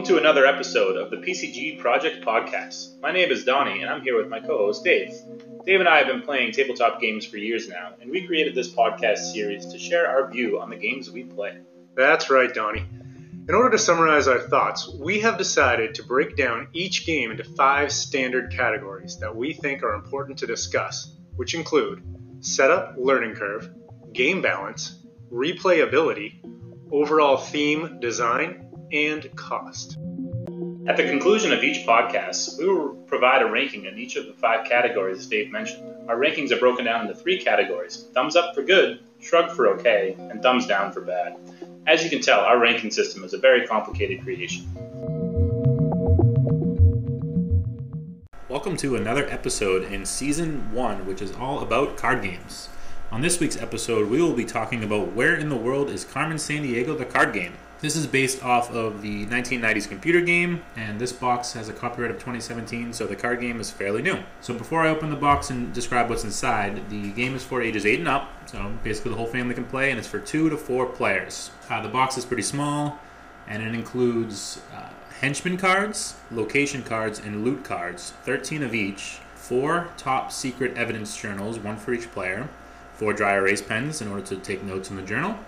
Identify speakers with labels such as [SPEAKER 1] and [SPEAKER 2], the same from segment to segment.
[SPEAKER 1] Welcome to another episode of the PCG Project Podcast. My name is Donnie, and I'm here with my co host Dave. Dave and I have been playing tabletop games for years now, and we created this podcast series to share our view on the games we play.
[SPEAKER 2] That's right, Donnie. In order to summarize our thoughts, we have decided to break down each game into five standard categories that we think are important to discuss, which include setup, learning curve, game balance, replayability, overall theme, design, and cost.
[SPEAKER 1] At the conclusion of each podcast, we will provide a ranking in each of the five categories Dave mentioned. Our rankings are broken down into three categories thumbs up for good, shrug for okay, and thumbs down for bad. As you can tell, our ranking system is a very complicated creation. Welcome to another episode in Season 1, which is all about card games. On this week's episode, we will be talking about where in the world is Carmen Sandiego the card game? This is based off of the 1990s computer game, and this box has a copyright of 2017, so the card game is fairly new. So before I open the box and describe what's inside, the game is for ages 8 and up, so basically the whole family can play, and it's for 2 to 4 players. Uh, the box is pretty small, and it includes uh, henchman cards, location cards, and loot cards, 13 of each, 4 top secret evidence journals, one for each player, 4 dry erase pens in order to take notes in the journal,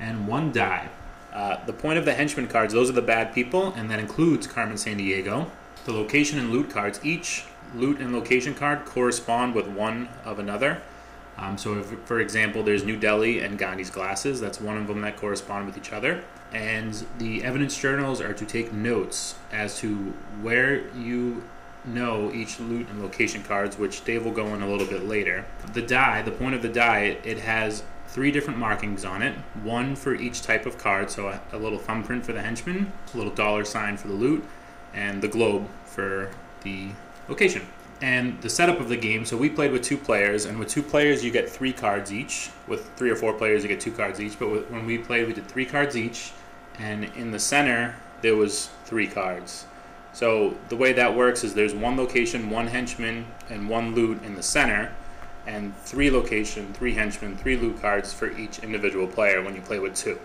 [SPEAKER 1] and 1 die. Uh, the point of the henchman cards, those are the bad people, and that includes Carmen Sandiego. The location and loot cards, each loot and location card correspond with one of another. Um, so, if, for example, there's New Delhi and Gandhi's glasses, that's one of them that correspond with each other. And the evidence journals are to take notes as to where you know each loot and location cards, which Dave will go in a little bit later. The die, the point of the die, it has three different markings on it. One for each type of card so a, a, little thumbprint for the henchman a little dollar sign for the loot and the globe for the location and the setup of the game so we played with two players and with two players you get three cards each. With three or four players you get two cards each but with, when we played we did three cards each and in the center there was three cards. So the way that works is there's one location one henchman and one loot in the center and three location, three henchmen, three loot cards for each individual player when you play with two.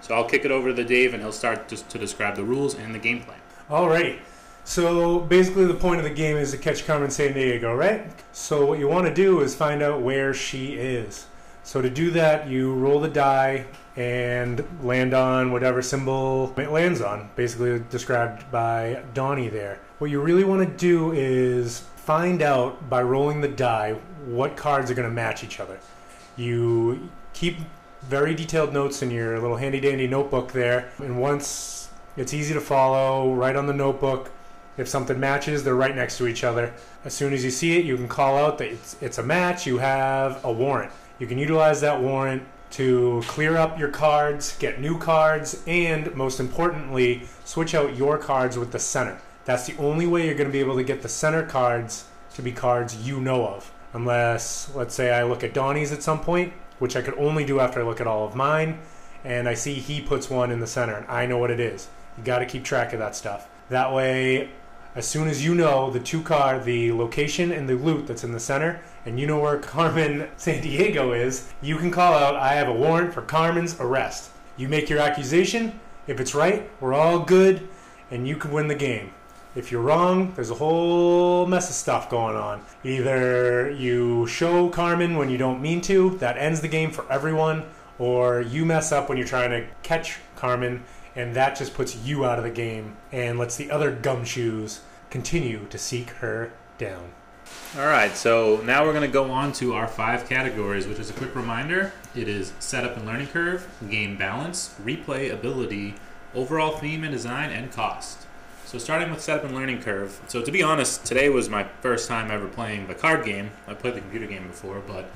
[SPEAKER 1] So I'll kick it over to Dave and he'll start just to describe the rules and the gameplay.
[SPEAKER 2] Alrighty. So basically, the point of the game is to catch Carmen Sandiego, right? So what you want to do is find out where she is. So to do that, you roll the die and land on whatever symbol it lands on, basically described by Donnie there. What you really want to do is find out by rolling the die what cards are going to match each other. You keep very detailed notes in your little handy dandy notebook there, and once it's easy to follow, right on the notebook. If something matches, they're right next to each other. As soon as you see it, you can call out that it's, it's a match. You have a warrant. You can utilize that warrant to clear up your cards, get new cards, and most importantly, switch out your cards with the center. That's the only way you're going to be able to get the center cards to be cards you know of. Unless, let's say, I look at Donnie's at some point, which I could only do after I look at all of mine, and I see he puts one in the center, and I know what it is. You got to keep track of that stuff. That way, as soon as you know the two card, the location and the loot that's in the center, and you know where Carmen Sandiego is, you can call out, I have a warrant for Carmen's arrest. You make your accusation. If it's right, we're all good, and you can win the game. If you're wrong, there's a whole mess of stuff going on. Either you show Carmen when you don't mean to, that ends the game for everyone, or you mess up when you're trying to catch Carmen, and that just puts you out of the game and lets the other gumshoes continue to seek her down.
[SPEAKER 1] All right, so now we're going to go on to our five categories, which is a quick reminder. It is setup and learning curve, game balance, replay ability, overall theme and design, and cost. So starting with setup and learning curve. So to be honest, today was my first time ever playing the card game. I played the computer game before, but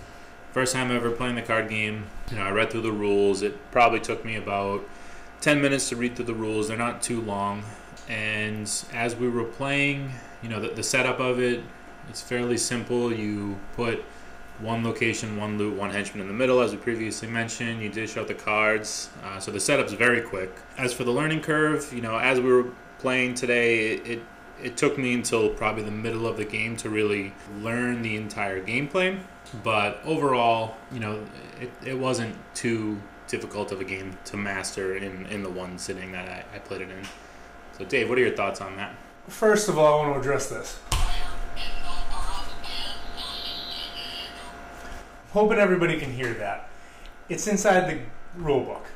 [SPEAKER 1] first time ever playing the card game. You know, I read through the rules. It probably took me about 10 minutes to read through the rules. They're not too long. And as we were playing, you know, the, the setup of it, it's fairly simple. You put one location, one loot, one henchman in the middle, as we previously mentioned. You dish out the cards, uh, so the setup's very quick. As for the learning curve, you know, as we were playing today, it, it, took me until probably the middle of the game to really learn the entire gameplay. But overall, you know, it, it wasn't too difficult of a game to master in, in the one sitting that I, I played it in. So, Dave, what are your thoughts on that?
[SPEAKER 2] First of all, I want to address this. Hoping everybody can hear that. It's inside the rule book.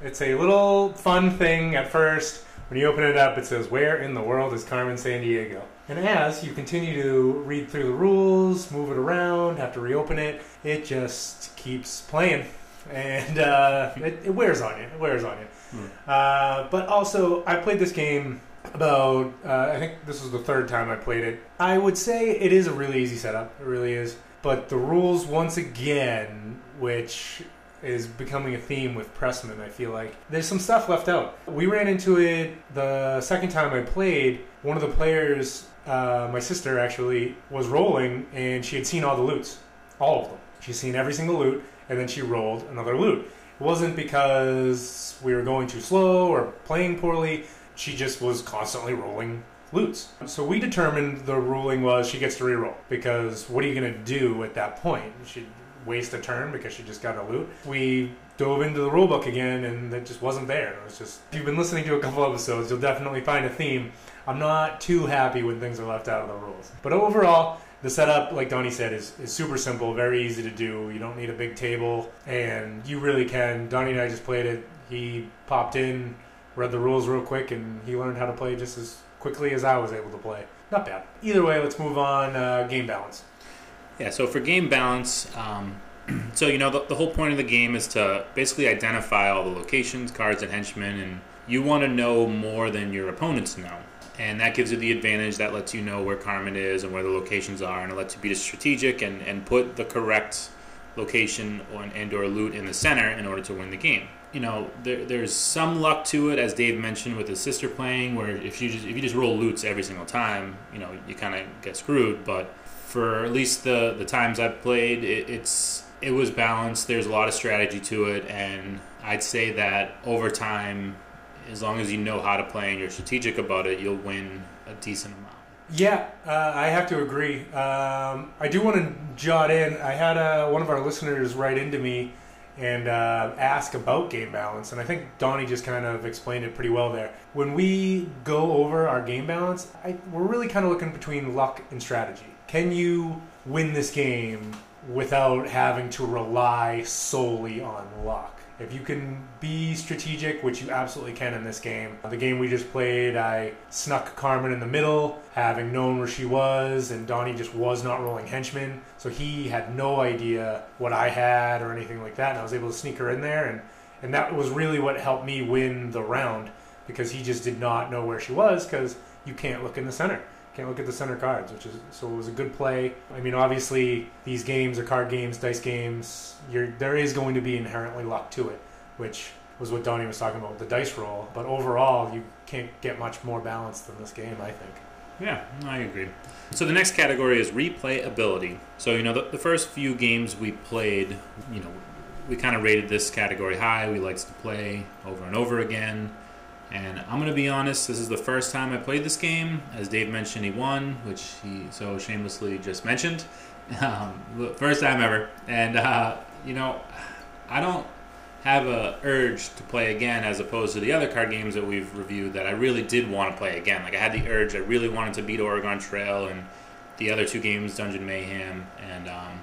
[SPEAKER 2] It's a little fun thing at first. When you open it up, it says, Where in the world is Carmen Sandiego? And as you continue to read through the rules, move it around, have to reopen it, it just keeps playing. And uh, it, it wears on you. It wears on you.
[SPEAKER 1] Hmm.
[SPEAKER 2] Uh, but also, I played this game about, uh, I think this was the third time I played it. I would say it is a really easy setup. It really is. But the rules, once again, which is becoming a theme with Pressman, I feel like. There's some stuff left out. We ran into it the second time I played. One of the players, uh, my sister actually, was rolling and she had seen all the loots. All of them. She'd seen every single loot and then she rolled another loot. It wasn't because we were going too slow or playing poorly. She just was constantly rolling loots. So we determined the ruling was she gets to reroll because what are you going to do at that point? She waste a turn because she just got a loot. We dove into the rulebook again and it just wasn't there. It was just if you've been listening to a couple episodes, you'll definitely find a theme. I'm not too happy when things are left out of the rules. But overall, the setup, like Donnie said, is, is super simple, very easy to do. You don't need a big table, and you really can. Donnie and I just played it. He popped in, read the rules real quick, and he learned how to play just as quickly as I was able to play. Not bad. Either way, let's move on. Uh, game balance.
[SPEAKER 1] Yeah, so for game balance, um, so you know the, the whole point of the game is to basically identify all the locations, cards, and henchmen, and you want to know more than your opponents know, and that gives you the advantage. That lets you know where Carmen is and where the locations are, and it lets you be strategic and, and put the correct location on, and or loot in the center in order to win the game. You know, there, there's some luck to it, as Dave mentioned with his sister playing, where if you just if you just roll loots every single time, you know, you kind of get screwed. But for at least the the times I've played, it, it's it was balanced. There's a lot of strategy to it, and I'd say that over time, as long as you know how to play and you're strategic about it, you'll win a decent amount.
[SPEAKER 2] Yeah, uh, I have to agree. Um, I do want to jot in. I had uh, one of our listeners write into me and uh, ask about game balance, and I think Donnie just kind of explained it pretty well there. When we go over our game balance, I, we're really kind of looking between luck and strategy. Can you win this game without having to rely solely on luck? If you can be strategic, which you absolutely can in this game. The game we just played, I snuck Carmen in the middle, having known where she was, and Donnie just was not rolling henchmen, so he had no idea what I had or anything like that, and I was able to sneak her in there, and, and that was really what helped me win the round, because he just did not know where she was, because you can't look in the center can't look at the center cards, which is so it was a good play. I mean, obviously these games are card games, dice games. There is going to be inherently luck to it, which was what Donnie was talking about with the dice roll. But overall, you can't get much more balanced than this game, I think.
[SPEAKER 1] Yeah, I agree. So the next category is replayability. So you know the, the first few games we played, you know, we kind of rated this category high. We liked to play over and over again. And I'm gonna be honest, this is the first time I played this game. As Dave mentioned, he won, which he so shamelessly just mentioned. Um, first time ever, and uh, you know, I don't have a urge to play again as opposed to the other card games that we've reviewed that I really did want to play again. Like I had the urge, I really wanted to beat Oregon Trail and the other two games, Dungeon Mayhem and um,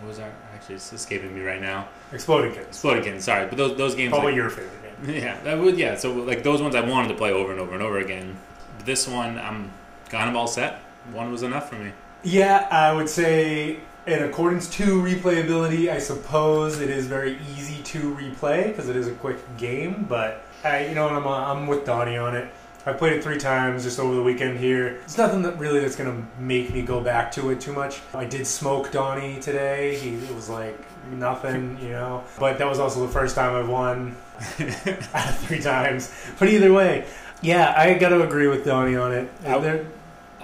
[SPEAKER 1] what was that? Actually, it's escaping me right now.
[SPEAKER 2] Exploding Kittens.
[SPEAKER 1] Exploding Kittens. Sorry, but those those games.
[SPEAKER 2] Probably
[SPEAKER 1] like,
[SPEAKER 2] your favorite.
[SPEAKER 1] Yeah, that would yeah. So like those ones I wanted to play over and over and over again. This one I'm kind of all set. One was enough for me.
[SPEAKER 2] Yeah, I would say in accordance to replayability, I suppose it is very easy to replay because it is a quick game. But I, you know, I'm uh, I'm with Donnie on it. I played it three times just over the weekend here. It's nothing that really that's gonna make me go back to it too much. I did smoke Donnie today. He it was like nothing, you know. But that was also the first time I've won out of three times. But either way, yeah, I got to agree with Donnie on it.
[SPEAKER 1] I-
[SPEAKER 2] There-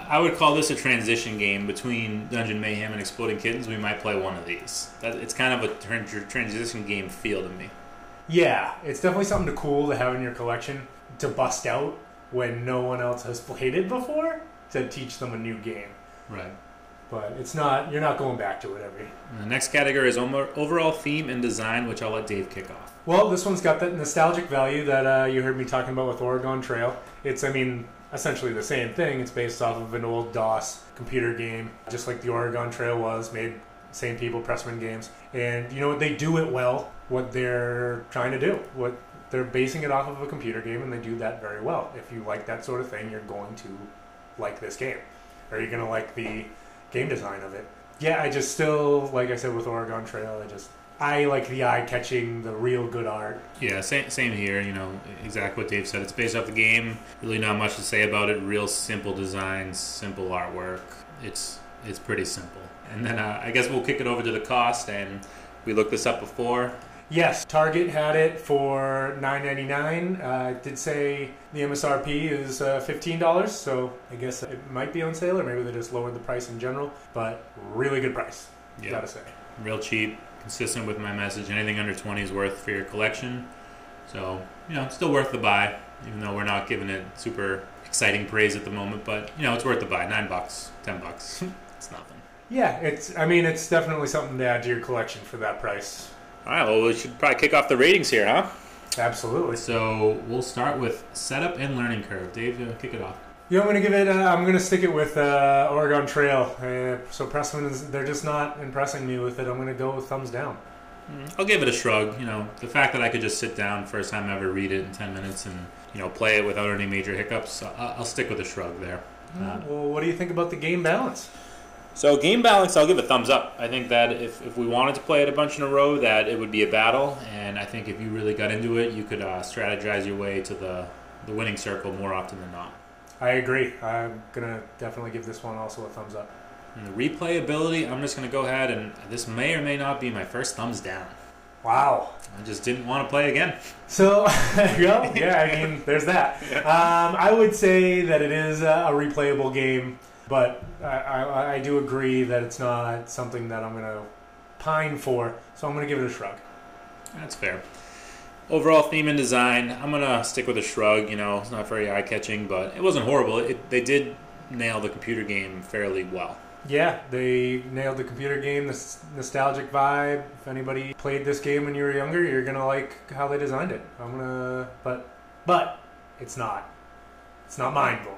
[SPEAKER 1] I would call this a transition game between Dungeon Mayhem and Exploding Kittens. We might play one of these. That, it's kind of a tran- transition game feel to me.
[SPEAKER 2] Yeah, it's definitely something to cool to have in your collection to bust out when no one else has played it before to teach them a new game.
[SPEAKER 1] Right.
[SPEAKER 2] But it's not you're not going back to it every.
[SPEAKER 1] The next category is overall theme and design, which I'll let Dave kick off.
[SPEAKER 2] Well, this one's got that nostalgic value that uh, you heard me talking about with Oregon Trail. It's I mean essentially the same thing. It's based off of an old DOS computer game, just like the Oregon Trail was, made same people, Pressman Games. And you know what? They do it well, what they're trying to do. What they're basing it off of a computer game, and they do that very well. If you like that sort of thing, you're going to like this game. Or you're going to like the game design of it. Yeah, I just still, like I said with Oregon Trail, I just I like the eye catching, the real good art.
[SPEAKER 1] Yeah, same, same here. You know, exactly what Dave said. It's based off the game. Really, not much to say about it. Real simple designs, simple artwork. It's it's pretty simple. And then uh, I guess we'll kick it over to the cost. And we looked this up before.
[SPEAKER 2] Yes, Target had it for nine ninety nine. Uh, it did say the MSRP is uh, fifteen dollars, so I guess it might be on sale, or maybe they just lowered the price in general. But really good price,
[SPEAKER 1] Yeah,
[SPEAKER 2] gotta say.
[SPEAKER 1] real cheap, consistent with my message. Anything under 20 is worth for your collection. So, you know, it's still worth the buy, even though we're not giving it super exciting praise at the moment. But, you know, it's worth the buy. Nine bucks, ten bucks. it's nothing.
[SPEAKER 2] Yeah, it's. I mean, it's definitely something to add to your collection for that price.
[SPEAKER 1] All right, well, we should probably kick off the ratings here, huh?
[SPEAKER 2] Absolutely.
[SPEAKER 1] So, we'll start with setup and learning curve. Dave, uh, kick it off.
[SPEAKER 2] You know, I'm gonna give it. Uh, I'm gonna stick it with uh, Oregon Trail. Uh, so Pressman is. They're just not impressing me with it. I'm gonna go with thumbs down.
[SPEAKER 1] I'll give it a shrug. You know, the fact that I could just sit down first time ever, read it in 10 minutes, and, you know, play it without any major hiccups, I- I'll stick with a shrug there. Uh,
[SPEAKER 2] well, what do you think about the game balance?
[SPEAKER 1] So game balance, I'll give a thumbs up. I think that if, if we wanted to play it a bunch in a row, that it would be a battle, and I think if you really got into it, you could uh, strategize your way to the the winning circle more often than not.
[SPEAKER 2] I agree. I'm gonna definitely give this one also a thumbs up.
[SPEAKER 1] And the replayability, I'm just gonna go ahead and this may or may not be my first thumbs down.
[SPEAKER 2] Wow.
[SPEAKER 1] I just didn't want to play again.
[SPEAKER 2] So, go. Yeah, I mean, there's that. Um, I would say that it is a replayable game, but I, I, I do agree that it's not something that I'm gonna pine for. So I'm gonna give it a shrug.
[SPEAKER 1] That's fair. Overall theme and design, I'm gonna stick with a shrug. You know, it's not very eye catching, but it wasn't horrible. It, they did nail the computer game fairly well.
[SPEAKER 2] Yeah, they nailed the computer game, this nostalgic vibe. If anybody played this game when you were younger, you're gonna like how they designed it. I'm gonna, but, but it's not. It's not mind blowing.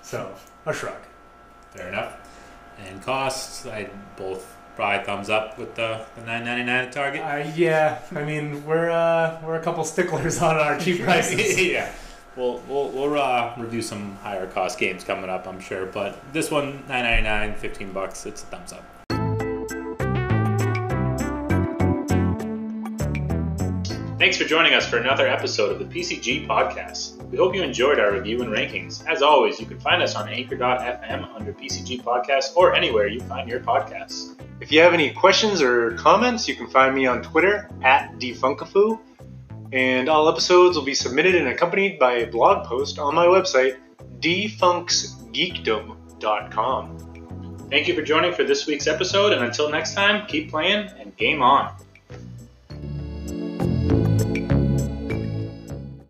[SPEAKER 2] So a shrug.
[SPEAKER 1] Fair enough. And costs, I both probably thumbs up with the, the 9.99 at Target.
[SPEAKER 2] Uh, yeah, I mean we're uh, we're a couple sticklers on our cheap prices.
[SPEAKER 1] yeah. We'll, we'll, we'll uh, review some higher cost games coming up, I'm sure. But this one, 9.99, 15 bucks, it's a thumbs up. For joining us for another episode of the PCG Podcast. We hope you enjoyed our review and rankings. As always, you can find us on anchor.fm under PCG Podcast or anywhere you find your podcasts.
[SPEAKER 3] If you have any questions or comments, you can find me on Twitter at Defunkafoo. And all episodes will be submitted and accompanied by a blog post on my website, defunksgeekdom.com.
[SPEAKER 1] Thank you for joining for this week's episode, and until next time, keep playing and game on.